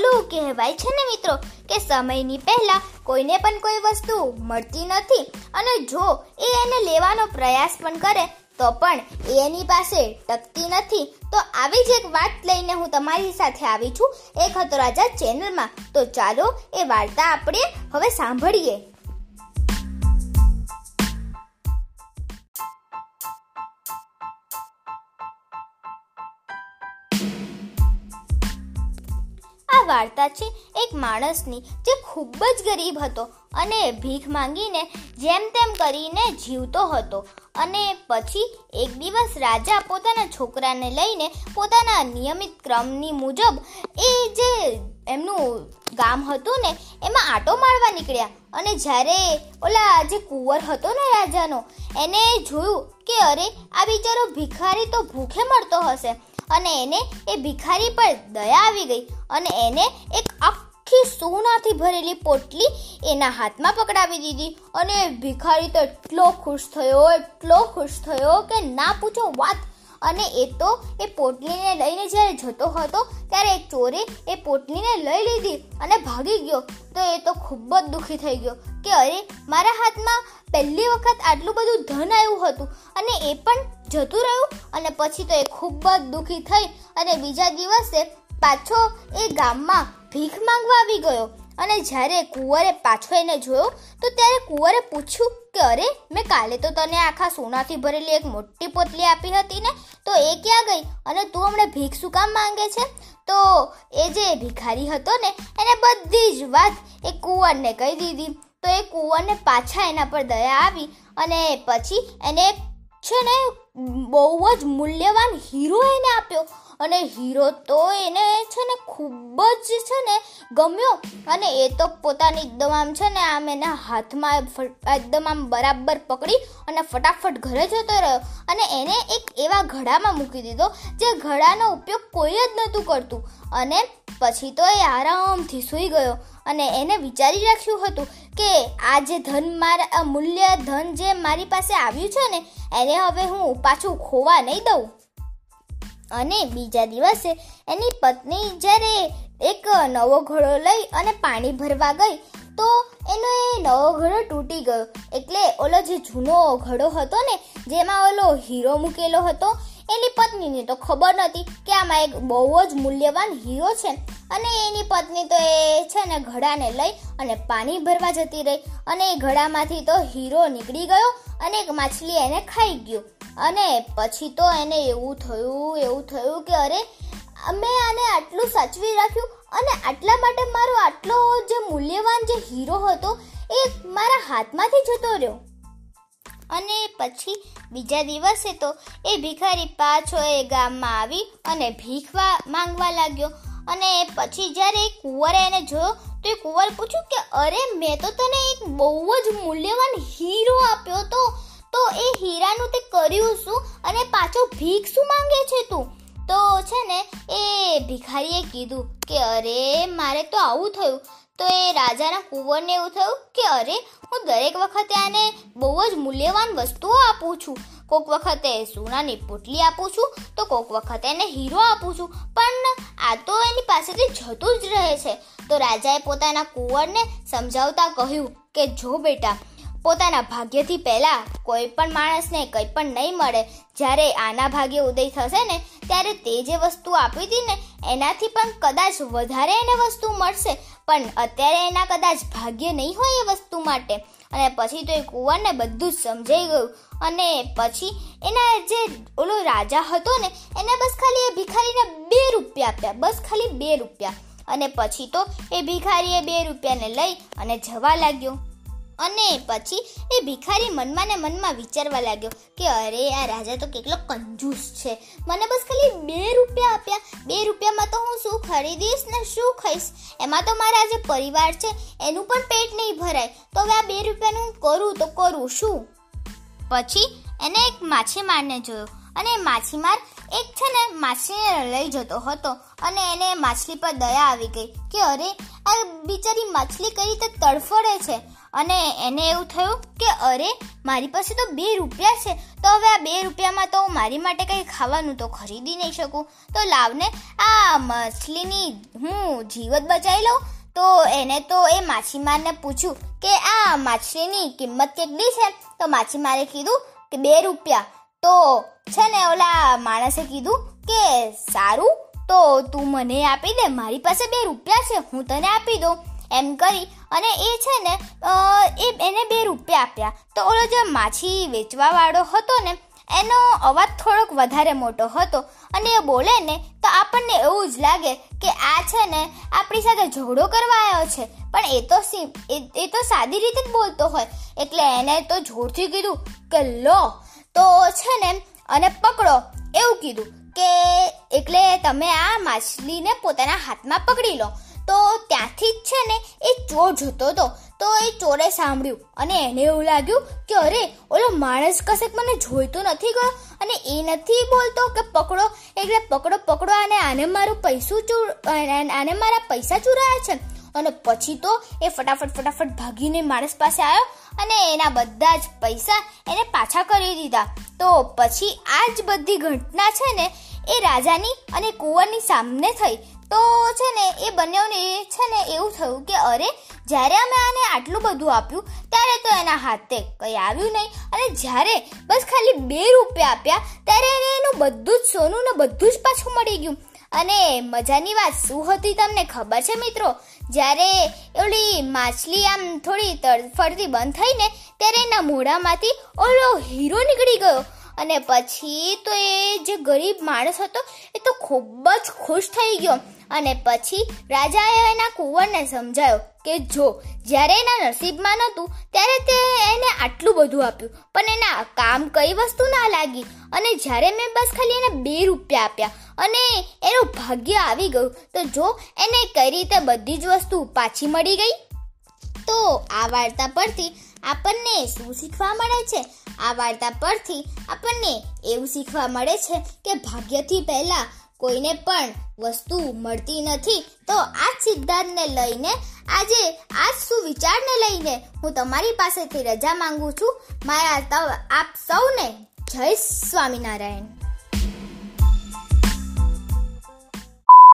ઓલું કહેવાય છે ને મિત્રો કે સમયની પહેલા કોઈને પણ કોઈ વસ્તુ મળતી નથી અને જો એ એને લેવાનો પ્રયાસ પણ કરે, તો પણ એ એની પાસે ટકતી નથી. તો આવી જ એક વાત લઈને હું તમારી સાથે આવી છું. એક હતો રાજા ચેનલમાં તો ચાલો એ વાર્તા આપણે હવે સાંભળીએ. વાર્તા છે એક માણસની જે ખૂબ જ ગરીબ હતો અને ભીખ માંગીને જેમ તેમ કરીને જીવતો હતો. અને પછી એક દિવસ રાજા પોતાના છોકરાને લઈને પોતાના નિયમિત ક્રમની મુજબ એ જે એમનું ગામ હતું ને, એમાં આટો મારવા નીકળ્યા. અને જ્યારે ઓલા જે કુંવર હતો ને રાજાનો, એને જોયું કે અરે, આ બિચારો ભિખારી તો ભૂખે મળતો હશે. અને એને એ ભિખારી પર દયા આવી ગઈ અને એને એક આખી સોનાથી ભરેલી પોટલી એના હાથમાં પકડાવી દીધી અને ભિખારી તો એટલો ખુશ થયો, એટલો ખુશ થયો કે ના પૂછો વાત અને એ તો એ પોટલીને લઈને જ્યારે જતો હતો, ત્યારે એક ચોરે એ પોટલીને લઈ લીધી અને ભાગી ગયો. તો એ તો ખૂબ જ દુઃખી થઈ ગયો કે અરે, મારા હાથમાં પહેલી વખત આટલું બધું ધન આવ્યું હતું અને એ પણ જતું રહ્યું અને પછી તો એ ખૂબ જ દુઃખી થઈ અને બીજા દિવસે પાછો એ ગામમાં ભીખ માંગવા આવી ગયો. અને જ્યારે કુંવરે પાછો એને જોયો, તો ત્યારે કુંવરે પૂછ્યું કે, અરે, મેં કાલે તો તને આખા સોનાથી ભરેલી એક મોટી પોટલી આપી હતી ને, તો એ ક્યાં ગઈ? અને તું હમણાં ભીખ શું કામ માંગે છે? તો એ જે ભિખારી હતો ને, એને બધી જ વાત એ કુંવરને કહી દીધી. તો એ કુંવરને પાછા એના પર દયા આવી અને પછી એને છે ને બહુ જ મૂલ્યવાન હીરો એને આપ્યો. અને હીરો તો એને છે ને ખૂબ જ છે ને ગમ્યો. અને એ તો પોતાની એકદમ આમ છે ને આમ એના હાથમાં એકદમ આમ બરાબર પકડી અને ફટાફટ ઘરે જતો રહ્યો. અને એને એક એવા ઘડામાં મૂકી દીધો, જે ઘડાનો ઉપયોગ કોઈ જ નહોતું કરતું. અને પછી તો એ આરામથી સૂઈ ગયો અને એને વિચારી રાખ્યું હતું કે આ જે ધન મારા મૂલ્ય ધન જે મારી પાસે આવ્યું છે ને, એને હવે હું પાછું ખોવા નહીં દઉં. અને બીજા દિવસે એની પત્ની જ્યારે એક નવો ઘડો લઈ અને પાણી ભરવા ગઈ, તો એનો એ નવો ઘડો તૂટી ગયો. એટલે ઓલો જે જૂનો ઘડો હતો ને, જેમાં ઓલો હીરો મૂકેલો હતો, એની પત્નીને તો ખબર નહોતી કે આમાં એક બહુ જ મૂલ્યવાન હીરો છે. અને એની પત્ની તો એ છે ને ઘડાને લઈ અને પાણી ભરવા જતી રહી. અને એ ઘડામાંથી તો હીરો નીકળી ગયો અને એક માછલી એને ખાઈ ગયો. અને પછી તો એને એવું થયું એવું થયું કે અરે, મેં આને આટલું સાચવી રાખ્યું અને આટલા માટે મારો આટલો જે મૂલ્યવાન જે હીરો હતો એ મારા હાથમાંથી જતો રહ્યો. અને પછી બીજા દિવસે તો એ ભિખારી પાછો એ ગામમાં આવી અને ભીખવા માંગવા લાગ્યો. અને પછી જ્યારે એ કુંવરે એને જોયો, તો એ કુંવર પૂછ્યું કે અરે, મેં તો તને એક બહુ જ મૂલ્યવાન હીરો આપ્યો તો તો એ હીરાનું તે કર્યું શું અને પાછો ભીખ શું માંગે છે તું? તો છે ને, એ ભિખારીએ કીધું કે અરે, મારે તો આવું થયું. તો એ રાજાના કુંવરને એવું થયું કે અરે, હું દરેક વખતે આને બહુ જ મૂલ્યવાન વસ્તુઓ આપું છું. કોઈક વખતે સોનાની પોટલી આપું છું, તો કોઈક વખતે એને હીરો આપું છું. પણ આ તો એની પાસેથી જતું જ રહે છે. તો રાજાએ પોતાના કુંવરને સમજાવતા કહ્યું કે, જો બેટા પોતાના ભાગ્યથી પહેલાં કોઈ પણ માણસને કંઈ પણ નહીં મળે, જ્યારે આના ભાગ્ય ઉદય થશે ને, ત્યારે તે જે વસ્તુ આપી હતી ને, એનાથી પણ કદાચ વધારે એને વસ્તુ મળશે. પણ અત્યારે એના કદાચ ભાગ્ય નહીં હોય એ વસ્તુ માટે. અને પછી તો એ કુંવરને બધું જ સમજાઈ ગયું. અને પછી એના જે ઓલો રાજા હતો ને, એને બસ ખાલી એ ભિખારીને બે રૂપિયા આપ્યા, બસ ખાલી બે રૂપિયા. અને પછી તો એ ભિખારીએ બે રૂપિયાને લઈ અને જવા લાગ્યો. અને પછી એ ભિખારી મનમાં ને મનમાં વિચારવા લાગ્યો કે અરે આ રાજા તો કેટલો કંજૂસ છે. મને બસ ખાલી બે રૂપિયા આપ્યા. બે રૂપિયામાં તો હું શું ખરીદીશ ને શું ખાઈશ? એમાં તો મારા જે પરિવાર છે, એનું પણ પેટ નહીં ભરાય. તો હવે આ બે રૂપિયાનું હું કરું તો કરું શું? પછી એને એક માછીમારને જોયો અને માછીમાર એક છે ને માછલીને લઈ જતો હતો અને એને માછલી પર દયા આવી ગઈ કે અરે આ બિચારી માછલી કઈ રીતે તડફડે છે? અને એને એવું થયું કે, અરે, મારી પાસે તો બે રૂપિયા છે, તો હવે આ બે રૂપિયામાં તો હું મારી માટે કંઈ ખાવાનું તો ખરીદી નહીં શકું. તો લાવને, આ માછલીની હું જીવત બચાવી લઉં. તો એને તો એ માછીમારને પૂછ્યું કે, આ માછલીની કિંમત કેટલી છે? તો માછીમારે કીધું કે, બે રૂપિયા. તો છે ને ઓલા માણસે કીધું કે, સારું, તો તું મને આપી દે, મારી પાસે બે રૂપિયા છે, હું તને આપી દઉં. એમ કરી અને એ છે ને એ એને બે રૂપિયા આપ્યા. તો ઓલો જે માછી વેચવાવાળો હતો ને, એનો અવાજ થોડોક વધારે મોટો હતો અને એ બોલે ને, તો આપણને એવું જ લાગે કે આ છે ને, આપણી સાથે ઝઘડો કરવા આવ્યો છે. પણ એ તો એ તો સાદી રીતે જ બોલતો હોય. એટલે એને તો જોરથી કીધું કે લો. તો છે ને, અને પકડો. એવું કીધું કે, એટલે તમે આ માછલીને પોતાના હાથમાં પકડી લો. તો ત્યાંથી જ છે ને એ ચોર જતો હતો. તો એ ચોરે સાંભળ્યું અને એને એવું લાગ્યું કે અરે, ઓલો માણસ કશેક મને જોઈતો નથી ગયો અને એ નથી બોલતો કે પકડો. એટલે પકડો પકડો અને આને મારું પૈસું ચૂર, આને મારા પૈસા ચૂરાયા છે. અને પછી તો એ ફટાફટ ફટાફટ ભાગીને માણસ પાસે આવ્યો અને એના બધા જ પૈસા એને પાછા કરી દીધા. તો પછી આ જ બધી ઘટના છે ને એ રાજાની અને કુંવરની સામે થઈ. તો છે ને, એ બંનેઓને છે ને એવું થયું કે અરે, જ્યારે અમે આને આટલું બધું આપ્યું, ત્યારે તો એના હાથે કંઈ આવ્યું નહીં. અને જ્યારે બસ ખાલી બે રૂપિયા આપ્યા, ત્યારે એને એનું બધું જ સોનું ને બધું જ પાછું મળી ગયું. અને મજાની વાત શું હતી તમને ખબર છે મિત્રો? જ્યારે ઓલી માછલી આમ થોડી તડફડતી બંધ થઈ ને, ત્યારે એના મોઢામાંથી ઓલો હીરો નીકળી ગયો. અને પછી તો એ જે ગરીબ માણસ હતો, એ તો ખૂબ જ ખુશ થઈ ગયો. અને પછી રાજાએ એના કુંવરને સમજાયો કે જો, જ્યારે એના નસીબમાં નહોતું, ત્યારે તે એને આટલું બધું આપ્યું. પણ એના કામ કઈ વસ્તુ ના લાગી. અને જ્યારે મેં બસ ખાલી એને બે રૂપિયા આપ્યા અને એનું ભાગ્ય આવી ગયું, તો જો એને કઈ રીતે બધી જ વસ્તુ પાછી મળી ગઈ? તો આ વાર્તા પરથી આપણને શું શીખવા મળે છે? આ વાર્તા પરથી આપણને એવું શીખવા મળે છે કે ભાગ્યથી પહેલાં કોઈને પણ વસ્તુ મળતી નથી, તો આ સિદ્ધાંતને લઈને, આજે આ શું સુવિચારને લઈને હું તમારી પાસેથી રજા માંગુ છું. મારા આપ સૌને જય સ્વામિનારાયણ.